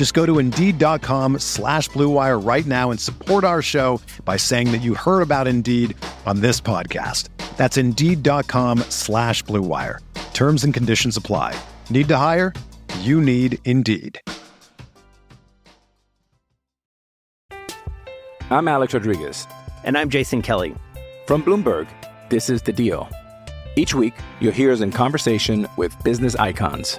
Just go to Indeed.com slash BlueWire right now and support our show by saying that you heard about Indeed on this podcast. That's Indeed.com slash BlueWire. Terms and conditions apply. Need to hire? You need Indeed. I'm Alex Rodriguez. And I'm Jason Kelly. From Bloomberg, this is The Deal. Each week, you'll hear us in conversation with business icons.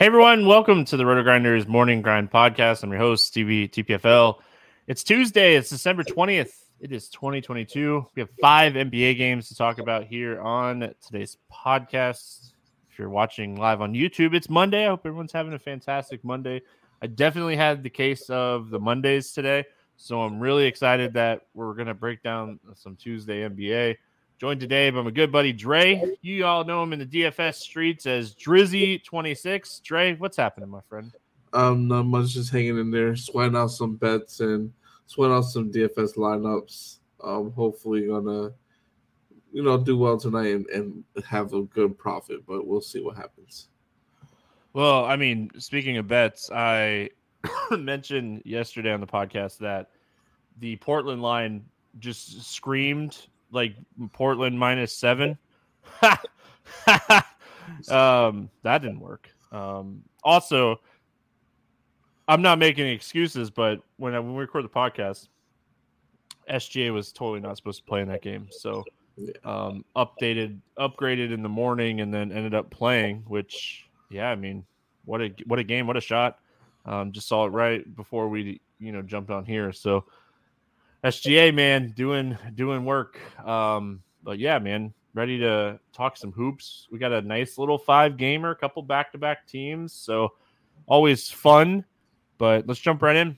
Hey everyone, welcome to the Roto Grinders Morning Grind Podcast. I'm your host, Stevie TPFL. It's Tuesday, it's December 20th. It is 2022. We have five NBA games to talk about here on today's podcast. If you're watching live on YouTube, it's Monday. I hope everyone's having a fantastic Monday. I definitely had the case of the Mondays today, so I'm really excited that we're going to break down some Tuesday NBA. Joined today by my good buddy Dre. You all know him in the DFS streets as Drizzy26. Dre, what's happening, my friend? Um, not much, just hanging in there, sweating out some bets and sweating out some DFS lineups. Um, hopefully gonna, you know, do well tonight and, and have a good profit, but we'll see what happens. Well, I mean, speaking of bets, I mentioned yesterday on the podcast that the Portland line just screamed like Portland minus seven. um, that didn't work. Um, also, I'm not making excuses, but when, I, when we record the podcast, SGA was totally not supposed to play in that game. So, um, updated, upgraded in the morning, and then ended up playing. Which, yeah, I mean, what a what a game, what a shot. Um, just saw it right before we, you know, jumped on here. So, SGA man, doing doing work. Um, but yeah, man, ready to talk some hoops. We got a nice little five gamer, couple back to back teams, so always fun. But let's jump right in.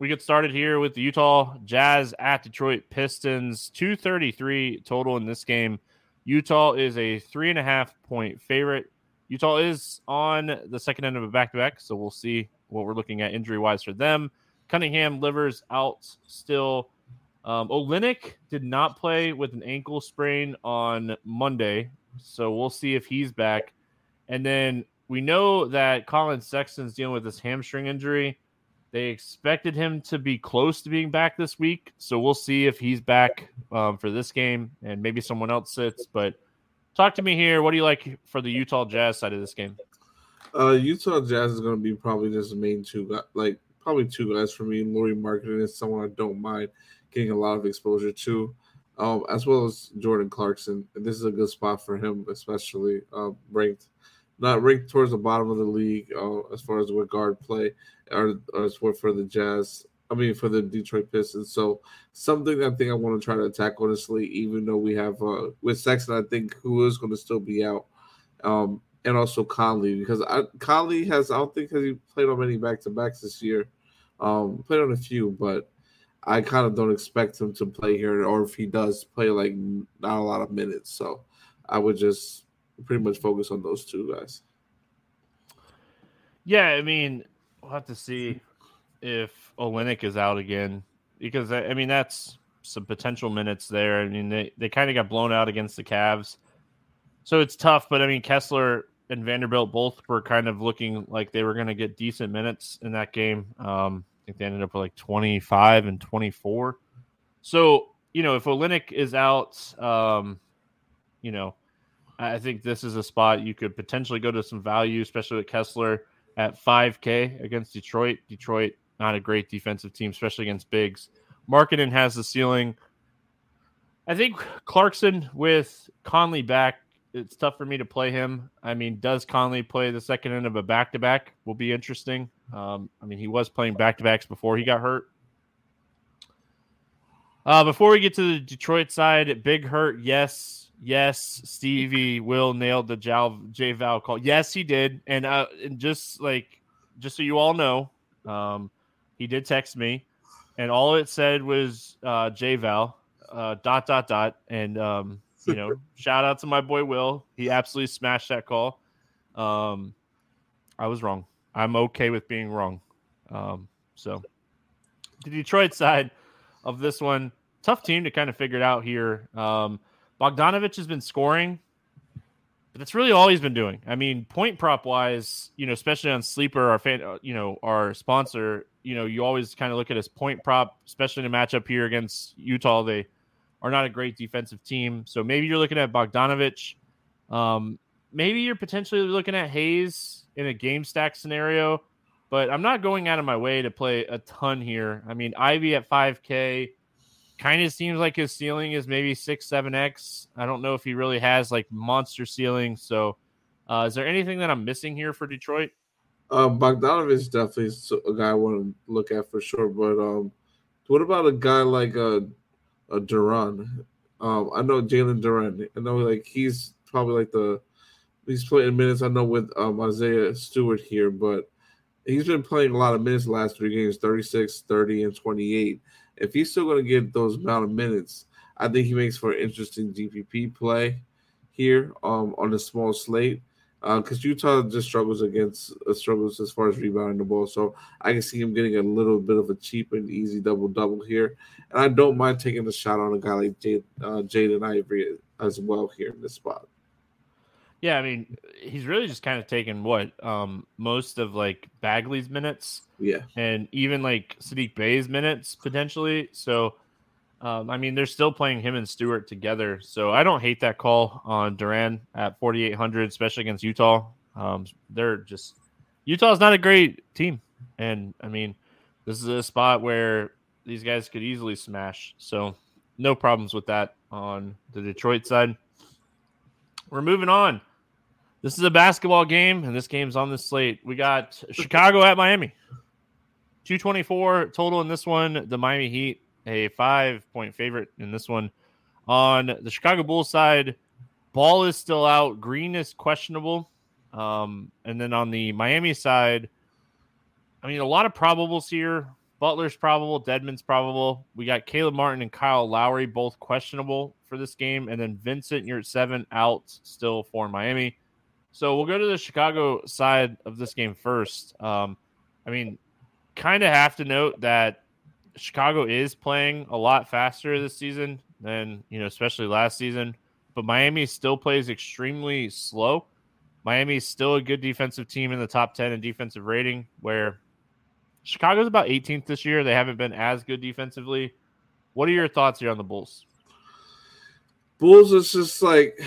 We get started here with the Utah Jazz at Detroit Pistons. 233 total in this game. Utah is a three and a half point favorite. Utah is on the second end of a back to back, so we'll see what we're looking at injury wise for them. Cunningham livers out still. Um, Olynyk did not play with an ankle sprain on Monday, so we'll see if he's back. And then we know that Collin Sexton's dealing with this hamstring injury. They expected him to be close to being back this week, so we'll see if he's back um, for this game and maybe someone else sits. But talk to me here. What do you like for the Utah Jazz side of this game? Uh, Utah Jazz is going to be probably just the main two, like probably two guys for me. Lauri Markkanen is someone I don't mind getting a lot of exposure to, um, as well as Jordan Clarkson. And this is a good spot for him, especially uh, ranked, not ranked towards the bottom of the league uh, as far as what guard play, or, or as for for the Jazz. I mean, for the Detroit Pistons. So something I think I want to try to attack honestly, even though we have uh, with Sexton, I think who is going to still be out. Um, and also Conley because I, Conley has I don't think has he played on many back to backs this year. Um, played on a few, but I kind of don't expect him to play here, or if he does play, like not a lot of minutes. So I would just pretty much focus on those two guys. Yeah, I mean, we'll have to see if Olynyk is out again because I mean that's some potential minutes there. I mean they, they kind of got blown out against the Cavs, so it's tough. But I mean Kessler and Vanderbilt both were kind of looking like they were going to get decent minutes in that game. Um, think they ended up with like twenty five and twenty four. So you know if Olynyk is out, um, you know I think this is a spot you could potentially go to some value, especially with Kessler at 5K against Detroit. Detroit, not a great defensive team, especially against bigs. Markkanen has the ceiling. I think Clarkson with Conley back, it's tough for me to play him. I mean, does Conley play the second end of a back to back? Will be interesting. Um, I mean, he was playing back to backs before he got hurt. Uh, before we get to the Detroit side, big hurt, yes yes, Stevie Will nailed the J Val call. Yes, he did. And, uh, and just like, just so you all know, um, he did text me, and all it said was uh, J Val, uh, dot, dot, dot. And, um, you know, shout out to my boy Will. He absolutely smashed that call. Um, I was wrong. I'm okay with being wrong. Um, so, the Detroit side of this one, tough team to kind of figure it out here. Um, Bogdanovich has been scoring, but that's really all he's been doing. I mean, point prop wise, you know, especially on Sleeper, our fan, uh, you know, our sponsor, you know, you always kind of look at his point prop, especially in a matchup here against Utah. They are not a great defensive team, so maybe you're looking at Bogdanovich. Um, maybe you're potentially looking at Hayes in a game stack scenario, but I'm not going out of my way to play a ton here. I mean, Ivy at 5K kind of seems like his ceiling is maybe six, seven X. I don't know if he really has like monster ceiling. So, uh, is there anything that I'm missing here for Detroit? Uh, Bogdanovich is definitely a guy I want to look at for sure. But um, what about a guy like a, a Duren? Um, I know Jalen Duren. I know like he's probably like the he's playing minutes. I know with um, Isaiah Stewart here, but he's been playing a lot of minutes the last three games 36, 30, and 28 if he's still going to get those amount of minutes, I think he makes for an interesting GPP play here um, on the small slate because uh, Utah just struggles against uh, struggles as far as rebounding the ball. So I can see him getting a little bit of a cheap and easy double double here, and I don't mind taking a shot on a guy like Jade, uh, Jaden Ivey as well here in this spot. Yeah, I mean, he's really just kind of taken what um, most of like Bagley's minutes, yeah, and even like Saddiq Bey's minutes potentially. So, um, I mean, they're still playing him and Stewart together. So I don't hate that call on Duren at 4,800, especially against Utah. Um, they're just Utah's not a great team, and I mean, this is a spot where these guys could easily smash. So no problems with that on the Detroit side. We're moving on. This is a basketball game, and this game's on the slate. We got Chicago at Miami. 224 total in this one. The Miami Heat, a five point favorite in this one. On the Chicago Bulls side, Ball is still out. Green is questionable. Um, and then on the Miami side, I mean, a lot of probables here. Butler's probable, Dedmon's probable. We got Caleb Martin and Kyle Lowry both questionable for this game, and then Vincent, you're at seven out still for Miami. So we'll go to the Chicago side of this game first. Um, I mean, kind of have to note that Chicago is playing a lot faster this season than you know, especially last season. But Miami still plays extremely slow. Miami is still a good defensive team in the top ten in defensive rating, where Chicago's about 18th this year. They haven't been as good defensively. What are your thoughts here on the Bulls? Bulls is just like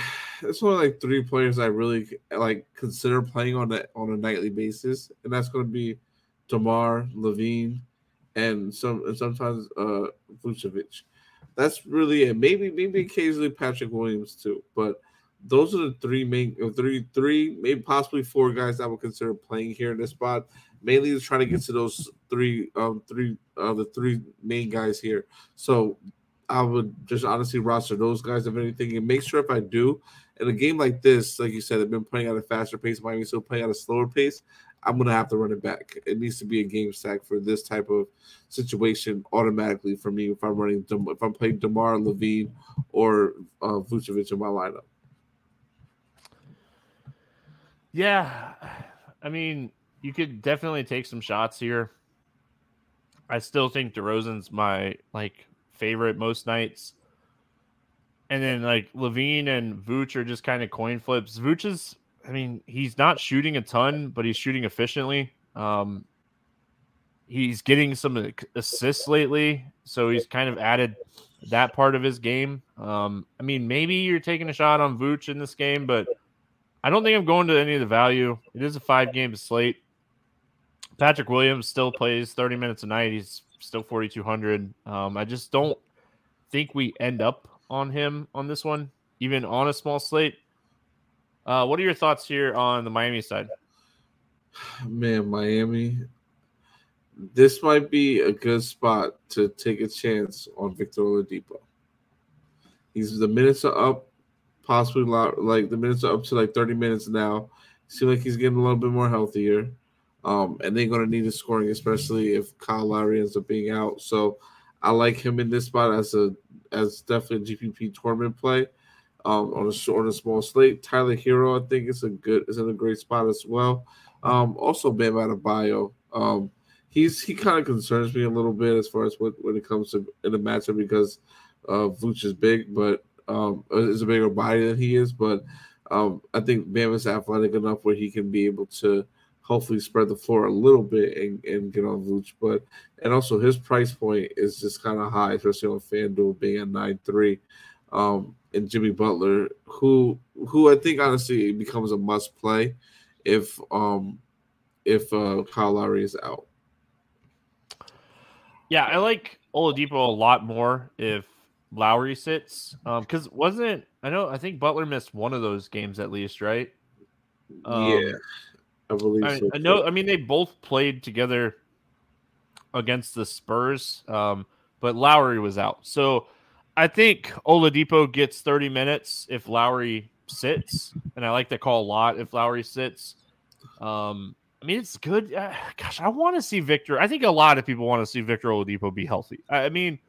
it's only like three players I really like consider playing on that on a nightly basis, and that's going to be DeMar, LaVine, and some and sometimes uh Vucevic. That's really it. Maybe maybe occasionally Patrick Williams too, but those are the three main three three maybe possibly four guys I would consider playing here in this spot. Mainly just trying to get to those three um three uh the three main guys here. So I would just honestly roster those guys if anything, and make sure if I do in a game like this, like you said, they've been playing at a faster pace. Miami still playing at a slower pace. I'm gonna have to run it back. It needs to be a game stack for this type of situation automatically for me if I'm running if I'm playing Demar LaVine or uh, Vucevic in my lineup. Yeah, I mean, you could definitely take some shots here. I still think DeRozan's my like favorite most nights. And then like LaVine and Vooch are just kind of coin flips. Vooch is, I mean, he's not shooting a ton, but he's shooting efficiently. Um, he's getting some assists lately, so he's kind of added that part of his game. Um, I mean, maybe you're taking a shot on Vooch in this game, but I don't think I'm going to any of the value. It is a five game slate. Patrick Williams still plays 30 minutes a night. He's still 4,200. Um, I just don't think we end up on him on this one, even on a small slate. Uh, what are your thoughts here on the Miami side? Man, Miami. This might be a good spot to take a chance on Victor Oladipo. He's the minutes are up, possibly like the minutes are up to like 30 minutes now. Seems like he's getting a little bit more healthier. Um, and they're going to need a scoring, especially if Kyle Lowry ends up being out. So I like him in this spot as a as definitely a GPP tournament play um, on a short a small slate. Tyler Herro, I think, is a good is in a great spot as well. Um, also, Bam Adebayo. Um, he's he kind of concerns me a little bit as far as what when it comes to in the matchup because uh, Vooch is big, but um, is a bigger body than he is. But um, I think Bam is athletic enough where he can be able to hopefully spread the floor a little bit and, and get on Vooch. But and also his price point is just kind of high, especially on FanDuel being at nine three. Um, and Jimmy Butler, who who I think honestly becomes a must play if um if uh Kyle Lowry is out. Yeah, I like Oladipo a lot more if Lowry sits. Um, because wasn't I know I think Butler missed one of those games at least, right? Um, yeah. I believe I, so. I know. I mean, they both played together against the Spurs, um, but Lowry was out. So I think Oladipo gets 30 minutes if Lowry sits, and I like that call a lot if Lowry sits. Um, I mean, it's good. Uh, gosh, I want to see Victor. I think a lot of people want to see Victor Oladipo be healthy. I, I mean,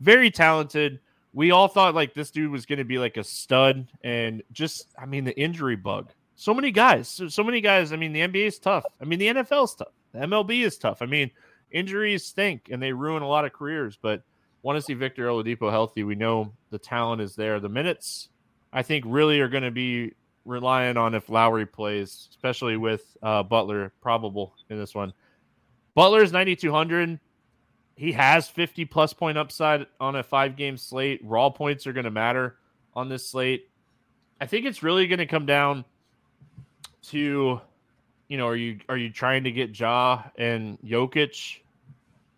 very talented. We all thought like this dude was going to be like a stud, and just I mean the injury bug so many guys, so, so many guys. I mean, the NBA is tough. I mean, the NFL is tough. The MLB is tough. I mean, injuries stink and they ruin a lot of careers. But want to see Victor Oladipo healthy. We know the talent is there. The minutes, I think, really are going to be relying on if Lowry plays, especially with uh, Butler probable in this one. Butler is 9,200. He has 50 plus point upside on a five game slate. Raw points are going to matter on this slate. I think it's really going to come down to, you know, are you are you trying to get Ja and Jokic?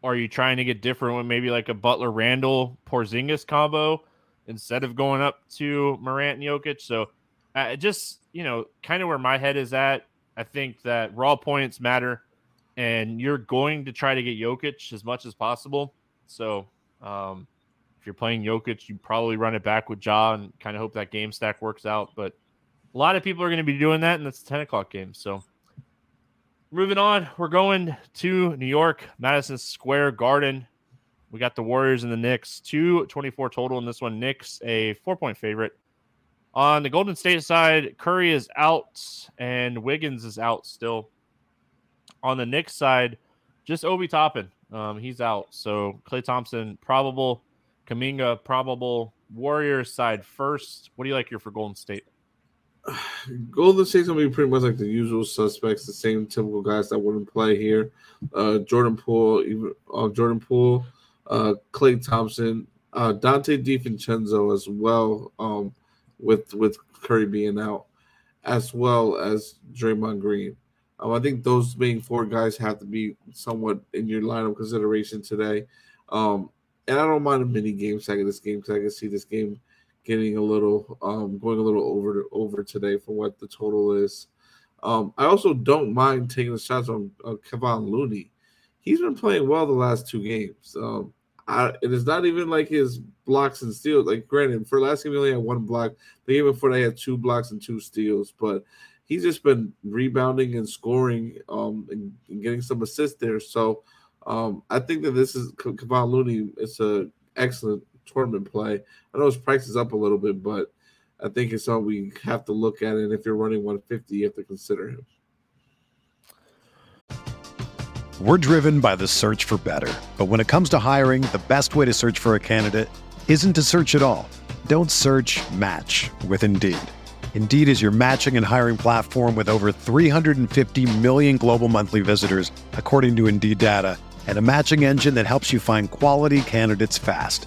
Are you trying to get different with maybe like a Butler Randle Porzingis combo instead of going up to Morant and Jokic? So, uh, just you know, kind of where my head is at. I think that raw points matter, and you're going to try to get Jokic as much as possible. So, um, if you're playing Jokic, you probably run it back with Ja and kind of hope that game stack works out. But a lot of people are going to be doing that, and a 10 o'clock game. So, moving on, we're going to New York, Madison Square Garden. We got the Warriors and the Knicks, 224 total in this one. Knicks, a four point favorite. On the Golden State side, Curry is out and Wiggins is out still. On the Knicks side, just Obi Toppin. Um, he's out. So Klay Thompson, probable. Kuminga, probable. Warriors side first. What do you like here for Golden State? Golden State's gonna be pretty much like the usual suspects, the same typical guys that wouldn't play here. Uh, Jordan Poole, even uh, Jordan Poole, uh, Klay Thompson, uh, Donte DiVincenzo as well. Um, with with Curry being out, as well as Draymond Green. Um, I think those main four guys have to be somewhat in your line of consideration today. Um, and I don't mind a mini game second this game because I can see this game getting a little um, going a little over over today for what the total is. Um, I also don't mind taking the shots on uh, Kevon Looney. He's been playing well the last two games. Um, I, it is not even like his blocks and steals. Like, granted, for last game he only had one block. The game before they had two blocks and two steals, but he's just been rebounding and scoring um, and, and getting some assists there. So um, I think that this is Kevon Looney. It's a excellent tournament play. I know his price is up a little bit, but I think it's something we have to look at. And if you're running 150, you have to consider him. We're driven by the search for better. But when it comes to hiring, the best way to search for a candidate isn't to search at all. Don't search match with Indeed. Indeed is your matching and hiring platform with over 350 million global monthly visitors, according to Indeed data, and a matching engine that helps you find quality candidates fast.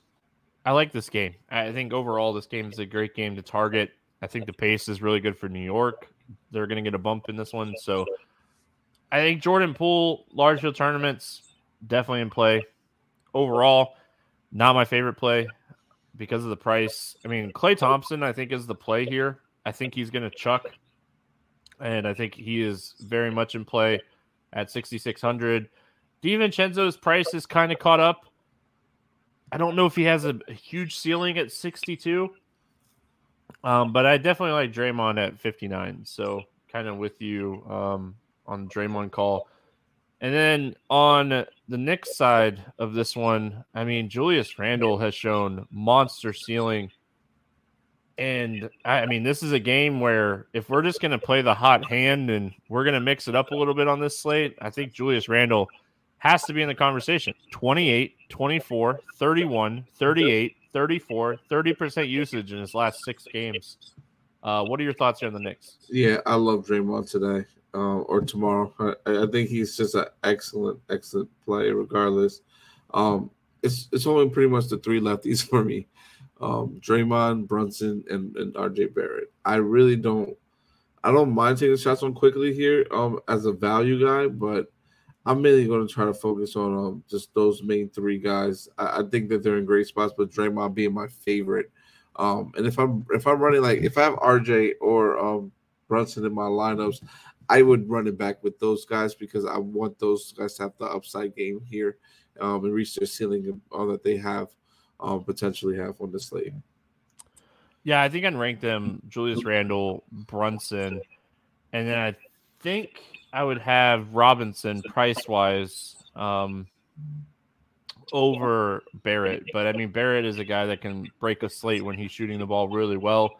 I like this game. I think overall this game is a great game to target. I think the pace is really good for New York. They're going to get a bump in this one. So I think Jordan Poole, large field tournaments, definitely in play. Overall, not my favorite play because of the price. I mean, Klay Thompson, I think, is the play here. I think he's going to chuck, and I think he is very much in play at 6,600. DiVincenzo's price is kind of caught up. I don't know if he has a, a huge ceiling at 62, um, but I definitely like Draymond at 59. So kind of with you um, on Draymond call. And then on the Knicks side of this one, I mean, Julius Randle has shown monster ceiling. And I mean, this is a game where if we're just going to play the hot hand and we're going to mix it up a little bit on this slate, I think Julius Randle – has to be in the conversation 28, 24, 31, 38, 34, 30% usage in his last six games. Uh, what are your thoughts here on the Knicks? Yeah, I love Draymond today uh, or tomorrow. I, I, think he's just an excellent, excellent player, regardless. Um, it's it's only pretty much the three lefties for me: um, Draymond, Brunson, and, and RJ Barrett. I really don't, I don't mind taking shots on Quickley here um, as a value guy, but I'm mainly going to try to focus on um, just those main three guys. I, I, think that they're in great spots, but Draymond being my favorite. Um, and if I'm if I'm running like if I have RJ or um, Brunson in my lineups, I would run it back with those guys because I want those guys to have the upside game here um, and reach their ceiling all that they have um, potentially have on the slate. Yeah, I think I'd rank them Julius Randle, Brunson, and then I think I would have Robinson price wise um, over Barrett, but I mean Barrett is a guy that can break a slate when he's shooting the ball really well.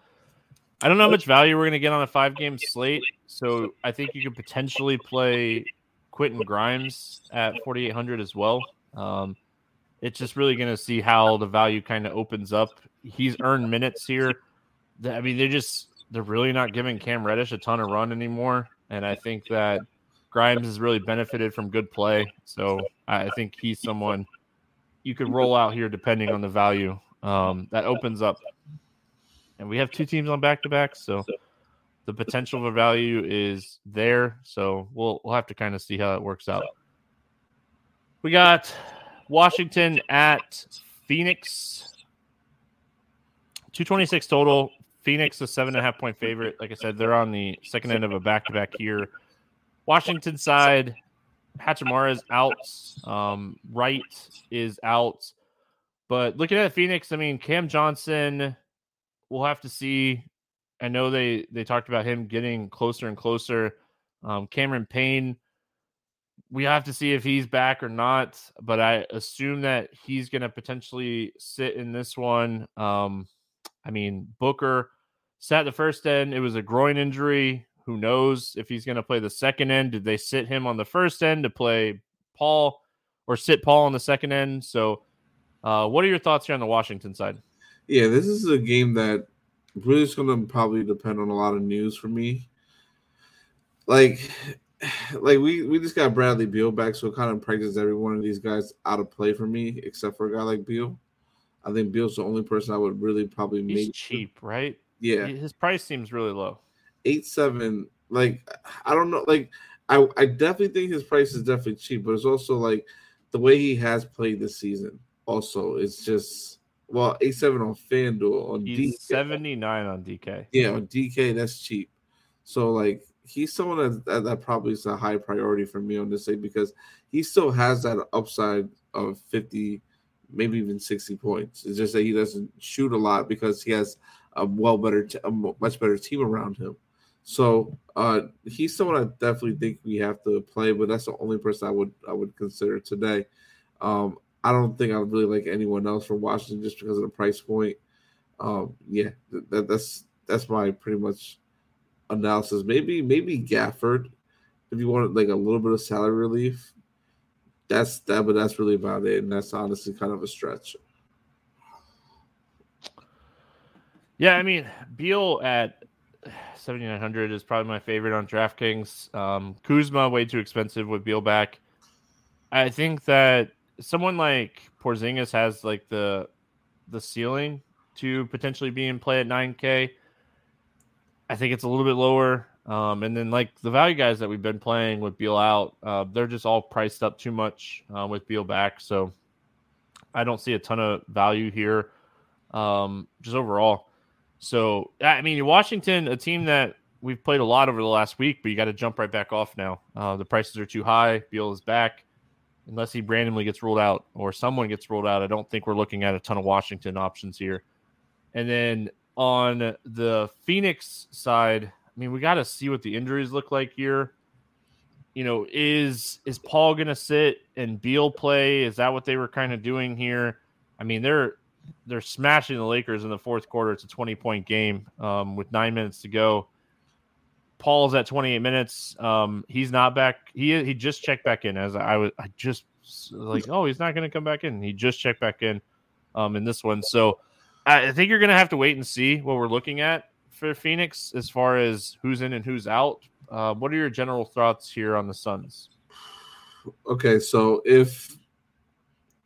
I don't know how much value we're going to get on a five game slate, so I think you could potentially play Quentin Grimes at 4,800 as well. Um, it's just really going to see how the value kind of opens up. He's earned minutes here. I mean, they're just they're really not giving Cam Reddish a ton of run anymore. And I think that Grimes has really benefited from good play. So I think he's someone you could roll out here depending on the value. Um, that opens up. And we have two teams on back to back. So the potential for value is there. So we'll we'll have to kind of see how it works out. We got Washington at Phoenix. 226 total. Phoenix, a seven and a half point favorite. Like I said, they're on the second end of a back to back here. Washington side, Hachimura is out. Um, Wright is out. But looking at Phoenix, I mean, Cam Johnson, we'll have to see. I know they they talked about him getting closer and closer. Um, Cameron Payne, we have to see if he's back or not. But I assume that he's going to potentially sit in this one. Um, I mean, Booker sat the first end. It was a groin injury. Who knows if he's going to play the second end? Did they sit him on the first end to play Paul or sit Paul on the second end? So Uh, what are your thoughts here on the Washington side? Yeah, this is a game that really is going to probably depend on a lot of news for me. Like, like we we just got Bradley Beal back, so it kind of practices every one of these guys out of play for me, except for a guy like Beal. I think Beal's the only person I would really probably He's make cheap, right? Yeah, His price seems really low. eight seven. Like I don't know. Like I I definitely think his price is definitely cheap, but it's also like the way he has played this season. Also, it's just well eight seven on FanDuel on He's DK. 79 on DK. Yeah, on DK that's cheap. So like he's someone that, that that probably is a high priority for me on this day because he still has that upside of fifty, maybe even sixty points. It's just that he doesn't shoot a lot because he has a well better, t- a much better team around him. So uh, he's someone I definitely think we have to play, but that's the only person I would I would consider today. Um, I don't think I would really like anyone else from Washington just because of the price point. Um, yeah, th- that, that's that's my pretty much analysis. Maybe maybe Gafford, if you wanted like a little bit of salary relief. That's that, but that's really about it, and that's honestly kind of a stretch. Yeah, I mean, Beal at 7,900 is probably my favorite on DraftKings. Um, Kuzma, way too expensive with Beal back. I think that someone like Porzingis has like the the ceiling to potentially be in play at 9K. I think it's a little bit lower. Um, and then like the value guys that we've been playing with Beal out, uh, they're just all priced up too much uh, with Beal back. So I don't see a ton of value here, um, just overall. So I mean, Washington, a team that we've played a lot over the last week, but you got to jump right back off now. Uh, the prices are too high. Beal is back, unless he randomly gets ruled out or someone gets ruled out. I don't think we're looking at a ton of Washington options here. And then on the Phoenix side, mean, we got to see what the injuries look like here. You know, is is Paul going to sit and Beal play? Is that what they were kind of doing here? I mean, they're they're smashing the Lakers in the fourth quarter. It's a 20 point game um, with nine minutes to go. Paul's at 28 minutes. Um, he's not back. He he just checked back in as I was. I just like, oh, he's not going to come back in. He just checked back in um, in this one. So I think you're going to have to wait and see what we're looking at for Phoenix as far as who's in and who's out. Uh, what are your general thoughts here on the Suns? Okay, so if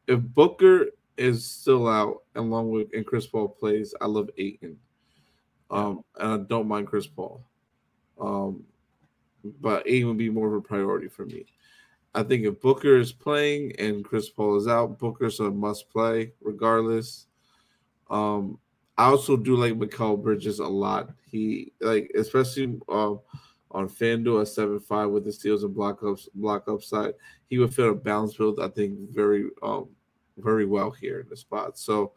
if Booker is still out along with and Chris Paul plays, I love Ayton. Um, and I don't mind Chris Paul. Um, but Ayton would be more of a priority for me. I think if Booker is playing and Chris Paul is out, Booker's a must play regardless. Um, I also do like Mikal Bridges a lot. He like especially um on FanDuel at seven five with the steals and block ups block upside. He would fit a balance build, I think, very um very well here in the spot. So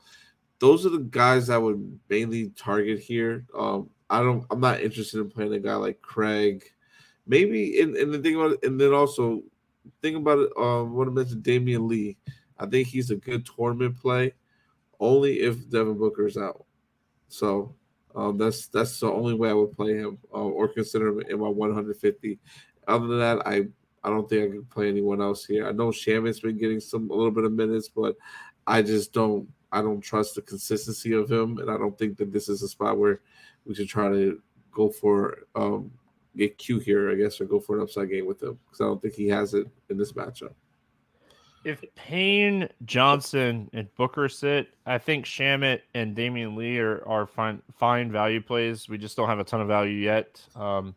those are the guys I would mainly target here. Um, I don't I'm not interested in playing a guy like Craig. Maybe and, and the thing about it, and then also think about it, um what I mentioned Damion Lee. I think he's a good tournament play only if Devin Booker's out. So um, that's that's the only way I would play him uh, or consider him in my 150. Other than that, I I don't think I can play anyone else here. I know Shamet's been getting some a little bit of minutes, but I just don't I don't trust the consistency of him, and I don't think that this is a spot where we should try to go for um, get Q here, I guess, or go for an upside game with him because I don't think he has it in this matchup. If Payne, Johnson, and Booker sit, I think Shamet and Damion Lee are, are fine fine value plays. We just don't have a ton of value yet. Um,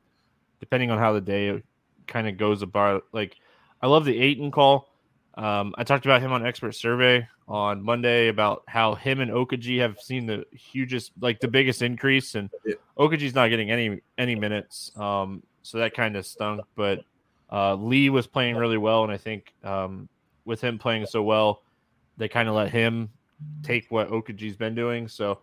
depending on how the day kind of goes about. Like, I love the Ayton call. Um, I talked about him on Expert Survey on Monday about how him and Okogie have seen the hugest, like the biggest increase, and. Okogie's not getting any any minutes. Um, so that kind of stunk. But uh, Lee was playing really well, and I think um, with him playing so well, they kind of let him take what Okogie's been doing. So,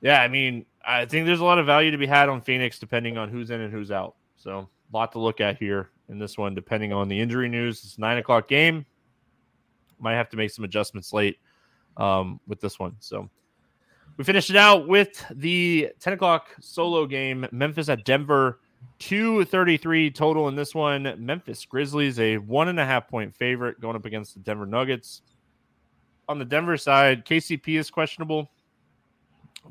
yeah, I mean, I think there's a lot of value to be had on Phoenix depending on who's in and who's out. So, a lot to look at here in this one, depending on the injury news. It's nine o'clock game. Might have to make some adjustments late um, with this one. So, we finished it out with the 10 o'clock solo game, Memphis at Denver. 233 total in this one. Memphis Grizzlies, a one and a half point favorite going up against the Denver Nuggets. on the Denver side, KCP is questionable.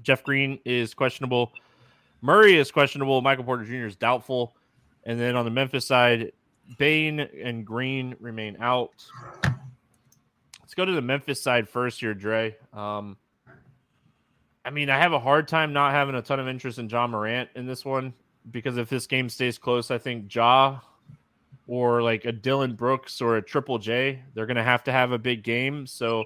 Jeff Green is questionable. Murray is questionable. Michael Porter Jr. is doubtful. And then on the Memphis side, Bane and Green remain out. Let's go to the Memphis side first here, Dre. Um, I mean, I have a hard time not having a ton of interest in Ja Morant in this one because if this game stays close, I think Ja or like a Dillon Brooks or a Triple J, they're going to have to have a big game. So,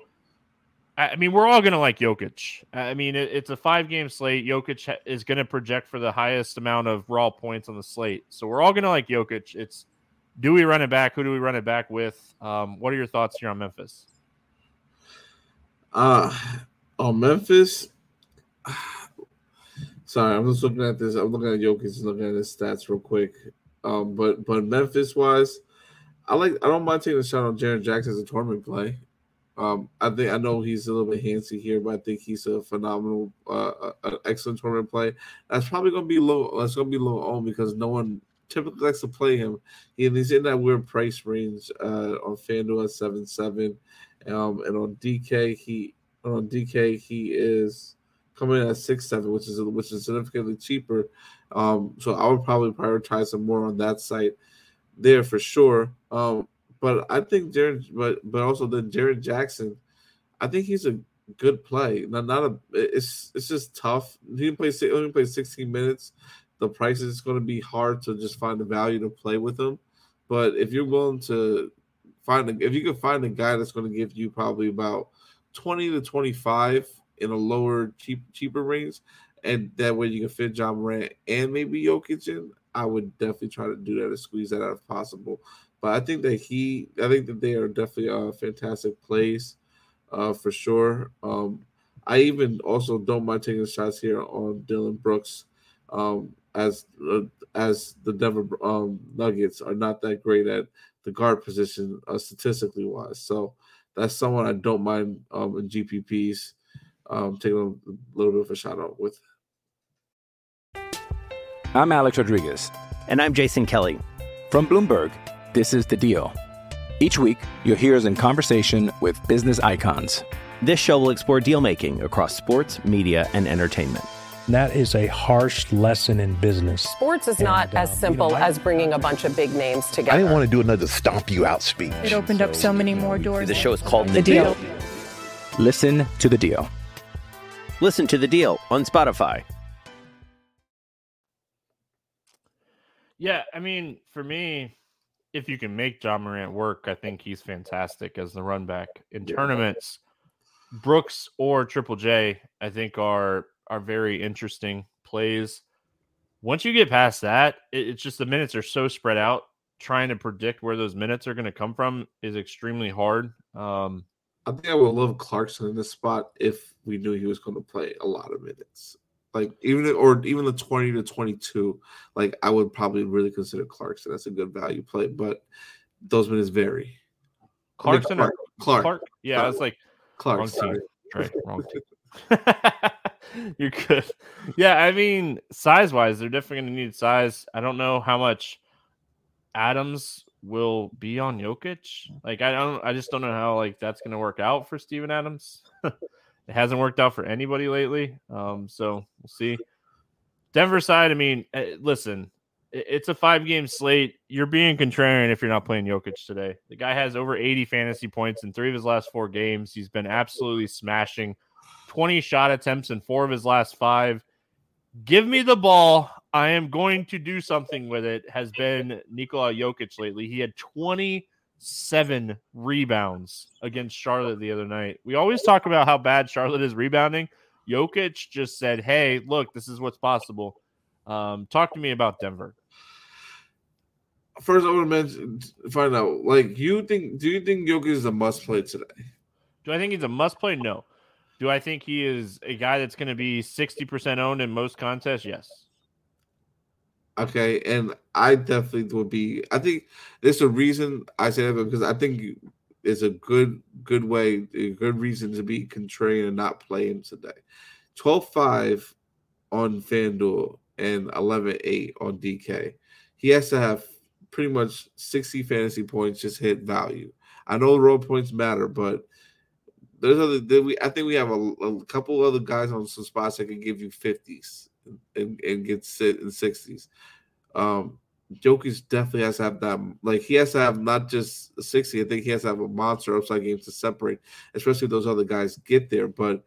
I mean, we're all going to like Jokic. I mean, it, it's a five game slate. Jokic is going to project for the highest amount of raw points on the slate. So, we're all going to like Jokic. It's do we run it back? Who do we run it back with? Um, what are your thoughts here on Memphis? Uh, on Memphis, sorry, I'm just looking at this. I'm looking at Jokic, looking at his stats real quick. Um, but but Memphis wise, I like I don't mind taking a shot on Jaren Jackson as a tournament play. Um, I think I know he's a little bit handsy here, but I think he's a phenomenal, uh, an excellent tournament play. That's probably gonna be low. That's gonna be low on because no one typically likes to play him. He, he's in that weird price range uh, on FanDuel at seven seven, um, and on DK he on DK he is coming in at six seven, which is which is significantly cheaper. Um, so I would probably prioritize him more on that site there for sure. Um, but I think Jaren, but but also then Jaren Jackson, I think he's a good play. Not not a it's it's just tough. He can play only play 16 minutes. The price is going to be hard to just find the value to play with him. But if you're willing to find a, if you can find a guy that's going to give you probably about 20 to 25 in a lower cheap cheaper range, and that way you can fit Ja Morant and maybe Jokic in. I would definitely try to do that to squeeze that out if possible. But I think that he, I think that they are definitely a fantastic place uh, for sure. Um, I even also don't mind taking shots here on Dillon Brooks, um, as uh, as the Denver um, Nuggets are not that great at the guard position uh, statistically wise. So that's someone I don't mind um, in GPPs um, taking a little bit of a shout out with. I'm Alex Rodriguez. And I'm Jason Kelly. From Bloomberg, this is The Deal. Each week, you'll hear us in conversation with business icons. This show will explore deal making across sports, media, and entertainment. That is a harsh lesson in business. Sports is not And, as simple you know, I- as bringing a bunch of big names together. I didn't want to do another stomp you out speech. It opened up so many more doors. The show is called The Deal. Listen to The Deal. Listen to the deal on Spotify. Yeah, I mean, for me, if you can make Ja Morant work, I think he's fantastic as the run back in tournaments. Brooks or Triple J, I think are are very interesting plays. Once you get past that, it, it's just the minutes are so spread out. Trying to predict where those minutes are going to come from is extremely hard. Um, I think I would love Clarkson in this spot if we knew he was going to play a lot of minutes. Like even or even the 20 to 22, like I would probably really consider Clarkson as a good value play, but those minutes vary. Clarkson Clark, or Clark, Clark? Yeah, I was like Clark, wrong sorry. team. Trey, wrong team. You're good. Yeah, I mean, size wise, they're definitely going to need size. I don't know how much Adams will be on Jokic. Like, I don't, I just don't know how like that's going to work out for Steven Adams. it hasn't worked out for anybody lately. Um, so we'll see. Denver side, I mean, eh, listen, it's a five game slate. You're being contrarian if you're not playing Jokic today. The guy has over 80 fantasy points in three of his last four games. He's been absolutely smashing 20 shot attempts in four of his last five. Give me the ball. I am going to do something with it. Has been Nikola Jokic lately. He had 27 rebounds against Charlotte the other night. We always talk about how bad Charlotte is rebounding. Jokic just said, "Hey, look, this is what's possible." Um, talk to me about Denver. First, I want to mention find out like you think. Do you think Jokic is a must play today? Do I think he's a must play? No. Do I think he is a guy that's going to be 60% owned in most contests? Yes. Okay, and I definitely would be. I think there's a reason I say that because I think it's a good good way, a good reason to be contrarian and not play him today. 12-5 on FanDuel and 11-8 on DK. He has to have pretty much 60 fantasy points just hit value. I know road points matter, but there's other. I think we have a, a couple other guys on some spots that can give you fifties and, and get sit in sixties. Um, Jokic definitely has to have that. Like he has to have not just sixty. I think he has to have a monster upside game to separate, especially if those other guys get there. But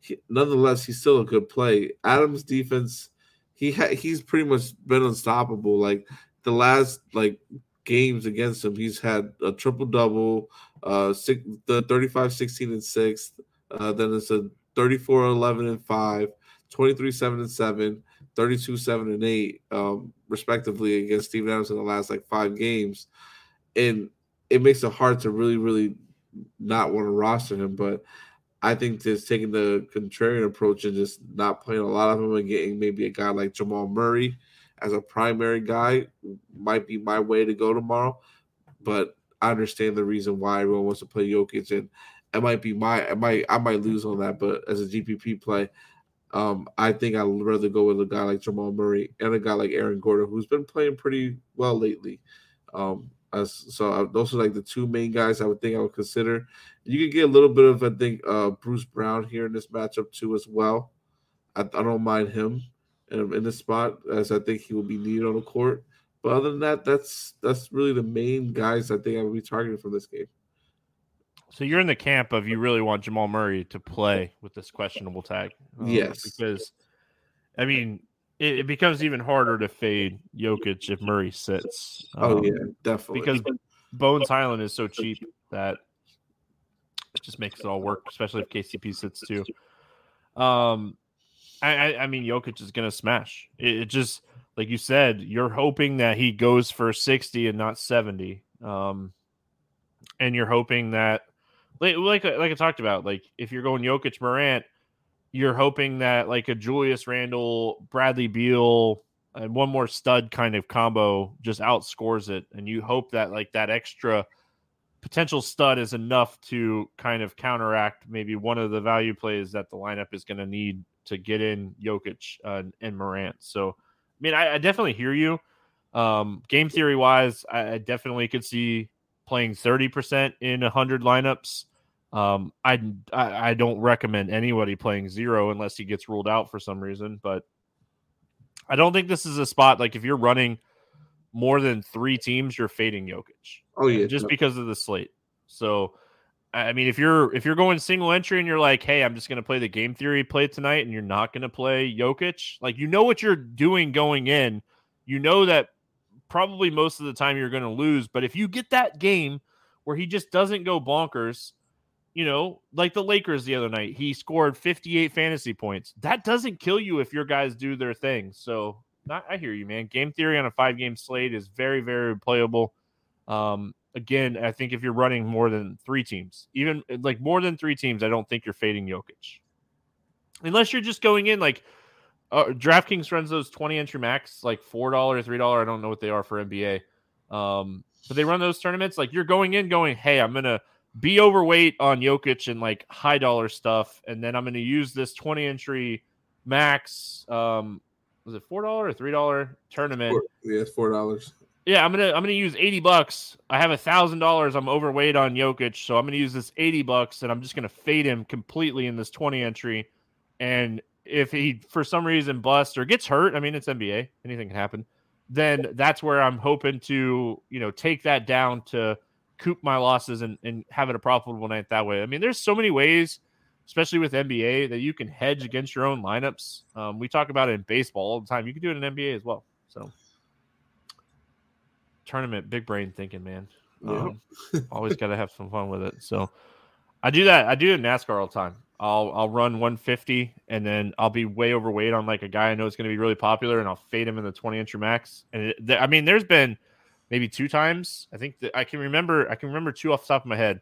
he, nonetheless, he's still a good play. Adams' defense, he ha- he's pretty much been unstoppable. Like the last like games against him, he's had a triple double, uh, six, the 35, 16, and six. Uh, then it's a 34, 11, and five, 23, 7, and seven, 32, 7, and eight, um, respectively, against Steven Adams in the last like five games. And it makes it hard to really, really not want to roster him. But I think just taking the contrarian approach and just not playing a lot of him and getting maybe a guy like Jamal Murray as a primary guy might be my way to go tomorrow. But I understand the reason why everyone wants to play Jokic, and it might be my I might I might lose on that. But as a GPP play, um, I think I'd rather go with a guy like Jamal Murray and a guy like Aaron Gordon, who's been playing pretty well lately. Um, so I, those are like the two main guys I would think I would consider. You could get a little bit of I think uh, Bruce Brown here in this matchup too as well. I, I don't mind him in, in this spot as I think he will be needed on the court. But other than that, that's that's really the main guys I think I would be targeting from this game. So you're in the camp of you really want Jamal Murray to play with this questionable tag. Um, yes, because I mean it, it, becomes even harder to fade Jokic if Murray sits. Um, oh yeah, definitely. Because Bones Hyland is so cheap that it just makes it all work, especially if KCP sits too. Um, I, I, I mean, Jokic is gonna smash. It, it, just like you said, you're hoping that he goes for sixty and not seventy. Um, and you're hoping that, like, like, like I talked about, like if you're going Jokic Morant, you're hoping that like a Julius Randle, Bradley Beal, and one more stud kind of combo just outscores it, and you hope that like that extra potential stud is enough to kind of counteract maybe one of the value plays that the lineup is going to need to get in Jokic uh, and Morant. So, I mean, I, I definitely hear you. Um, game theory wise, I, I, definitely could see playing 30% in 100 lineups. Um, I, I, I don't recommend anybody playing zero unless he gets ruled out for some reason. But I don't think this is a spot like if you're running more than three teams, you're fading Jokic. Oh yeah, just because of the slate. So, I mean, if you're if you're going single entry and you're like, hey, I'm just going to play the game theory play tonight, and you're not going to play Jokic, like you know what you're doing going in. You know that probably most of the time you're going to lose. But if you get that game where he just doesn't go bonkers you know, like the Lakers the other night, he scored 58 fantasy points. That doesn't kill you if your guys do their thing. So, not, I hear you, man. Game theory on a five game slate is very, very playable. Um, again, I think if you're running more than three teams, even like more than three teams, I don't think you're fading Jokic. Unless you're just going in like uh, DraftKings runs those 20 entry max, like $4, $3. I don't know what they are for NBA. Um, but they run those tournaments. Like you're going in going, hey, I'm going to be overweight on Jokic and like high dollar stuff, and then I'm going to use this 20 entry max. Um, was it four dollar or three dollar tournament? Four, yeah, it's four dollars. Yeah, I'm gonna I'm gonna use 80 bucks. I have a thousand dollars. I'm overweight on Jokic, so I'm gonna use this 80 bucks, and I'm just gonna fade him completely in this 20 entry. And if he for some reason busts or gets hurt, I mean it's NBA, anything can happen. Then that's where I'm hoping to you know take that down to coop my losses and, and have it a profitable night that way. I mean, there's so many ways, especially with NBA, that you can hedge against your own lineups. Um, we talk about it in baseball all the time. You can do it in NBA as well. So, tournament, big brain thinking, man. Um, always got to have some fun with it. So, I do that. I do it in NASCAR all the time. I'll I'll run 150 and then I'll be way overweight on like a guy I know is going to be really popular and I'll fade him in the 20 inch max. And it, I mean, there's been maybe two times. I think that I can remember. I can remember two off the top of my head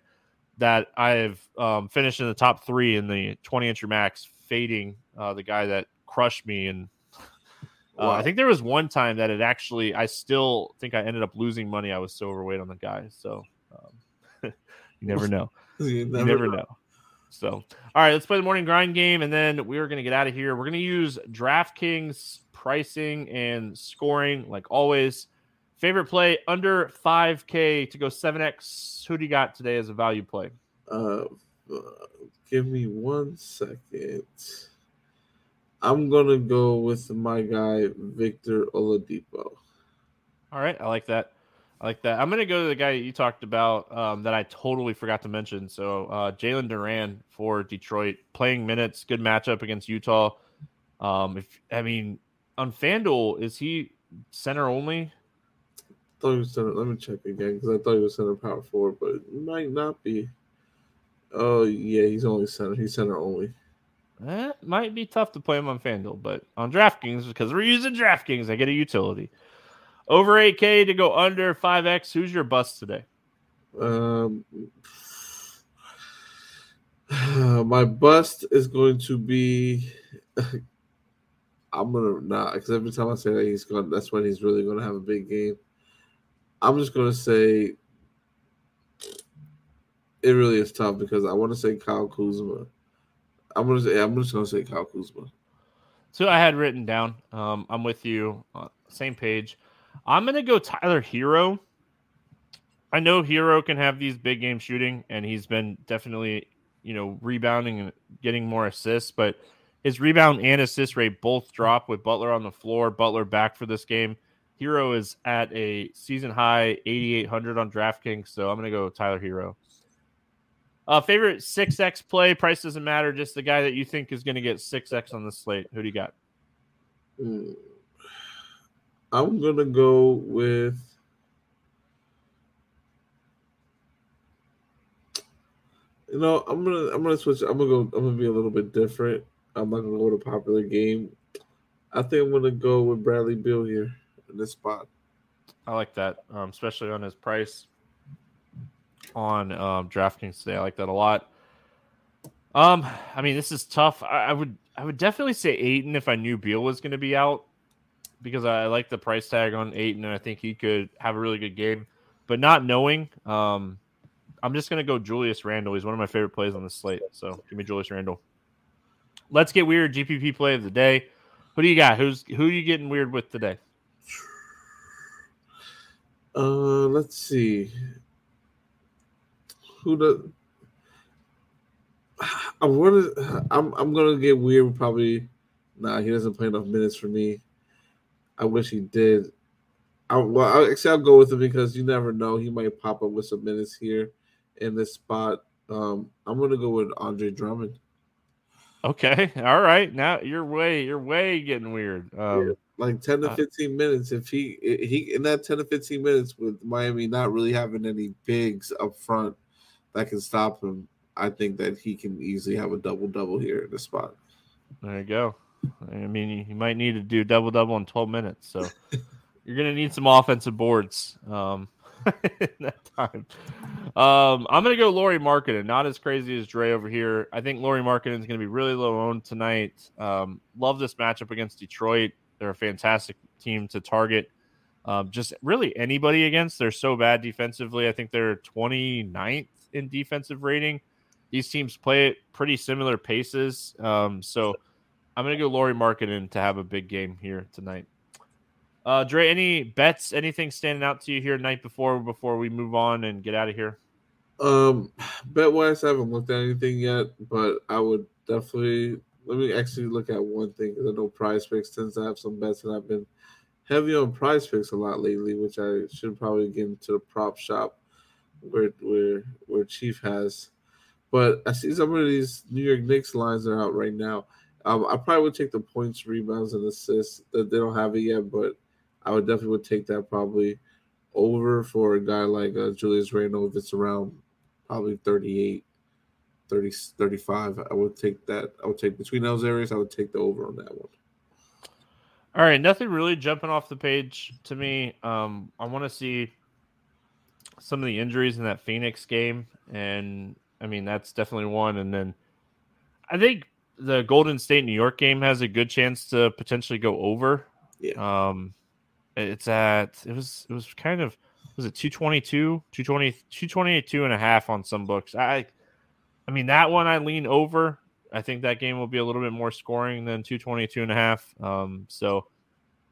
that I've um, finished in the top three in the 20 inch max, fading uh, the guy that crushed me. And uh, wow. I think there was one time that it actually. I still think I ended up losing money. I was so overweight on the guy. So um, you never know. you never, you never know. know. So, all right, let's play the morning grind game, and then we're going to get out of here. We're going to use DraftKings pricing and scoring, like always. Favorite play under 5K to go 7X. Who do you got today as a value play? Uh, Uh, give me one second. I'm gonna go with my guy Victor Oladipo. All right, I like that. I like that. I'm gonna go to the guy you talked about um, that I totally forgot to mention. So uh, Jalen Duren for Detroit, playing minutes, good matchup against Utah. Um, if I mean on Fanduel, is he center only? Thought he was center. Let me check again because I thought he was center power forward, but it might not be. Oh yeah, he's only center. He's center only. That might be tough to play him on FanDuel, but on DraftKings, because we're using DraftKings, I get a utility. Over 8K to go under 5X. Who's your bust today? Um, my bust is going to be. I'm gonna not because every time I say that he's going, that's when he's really gonna have a big game. I'm just gonna say it really is tough because I want to say Kyle Kuzma. I'm gonna say I'm just gonna say Kyle Kuzma. So I had written down. Um, I'm with you, uh, same page. I'm gonna go Tyler Herro. I know Herro can have these big game shooting, and he's been definitely, you know, rebounding and getting more assists, but his rebound and assist rate both drop with Butler on the floor. Butler back for this game. Herro is at a season high 8,800 on DraftKings, so I'm gonna go Tyler Herro. Uh, favorite six X play price doesn't matter. Just the guy that you think is going to get six X on the slate. Who do you got? Hmm. I'm gonna go with. You know, I'm gonna I'm gonna switch. I'm gonna go. I'm gonna be a little bit different. I'm not gonna go with a popular game. I think I'm gonna go with Bradley Beal here in this spot. I like that, um, especially on his price on um, DraftKings today. I like that a lot. Um, I mean, this is tough. I, I would I would definitely say Ayton if I knew Beal was going to be out because I like the price tag on Ayton and I think he could have a really good game. But not knowing, um, I'm just going to go Julius Randle. He's one of my favorite plays on the slate. So give me Julius Randle. Let's get weird. GPP play of the day. Who do you got? Who's who are you getting weird with today? Uh, let's see. Who does? I'm gonna. I'm. I'm gonna get weird. Probably. Nah, he doesn't play enough minutes for me. I wish he did. I, well, I, actually, I'll go with him because you never know. He might pop up with some minutes here in this spot. Um, I'm gonna go with Andre Drummond. Okay, all right. Now you're way you're way getting weird. Um, yeah, like 10 to 15 uh, minutes. If he he in that 10 to 15 minutes with Miami not really having any bigs up front that can stop him, I think that he can easily have a double double here in the spot. There you go. I mean, you might need to do double double in 12 minutes. So you're gonna need some offensive boards. Um, in that time. Um, I'm gonna go Lauri Markkanen. Not as crazy as Dre over here. I think Lauri Markkanen is gonna be really low owned tonight. Um, love this matchup against Detroit. They're a fantastic team to target. Um, just really anybody against. They're so bad defensively. I think they're 29th in defensive rating. These teams play at pretty similar paces. Um, so I'm gonna go Lauri Markkanen to have a big game here tonight. Uh, Dre, any bets, anything standing out to you here night before before we move on and get out of here? Um, bet wise, I haven't looked at anything yet, but I would definitely let me actually look at one thing because I know PrizePicks tends to have some bets, and I've been heavy on PrizePicks a lot lately, which I should probably get into the prop shop where where where Chief has. But I see some of these New York Knicks lines are out right now. Um, I probably would take the points, rebounds, and assists that they don't have it yet, but I would definitely would take that probably over for a guy like uh, Julius Randle if it's around probably 38, 30, 35. I would take that. I would take between those areas. I would take the over on that one. All right, nothing really jumping off the page to me. Um, I want to see some of the injuries in that Phoenix game, and I mean that's definitely one. And then I think the Golden State New York game has a good chance to potentially go over. Yeah. Um, it's at it was it was kind of was it 222 220 222 and a half on some books i i mean that one i lean over i think that game will be a little bit more scoring than 222 and a half um so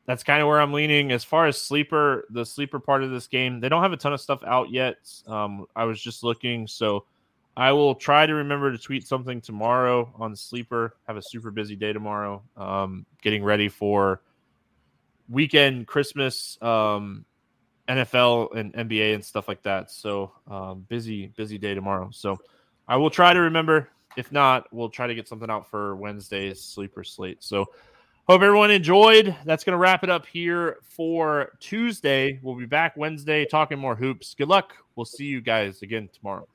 that's kind of where i'm leaning as far as sleeper the sleeper part of this game they don't have a ton of stuff out yet um i was just looking so I will try to remember to tweet something tomorrow on sleeper. Have a super busy day tomorrow. Um, getting ready for weekend, Christmas, um, NFL and NBA and stuff like that. So um, busy, busy day tomorrow. So I will try to remember. If not, we'll try to get something out for Wednesday's sleeper slate. So hope everyone enjoyed. That's going to wrap it up here for Tuesday. We'll be back Wednesday talking more hoops. Good luck. We'll see you guys again tomorrow.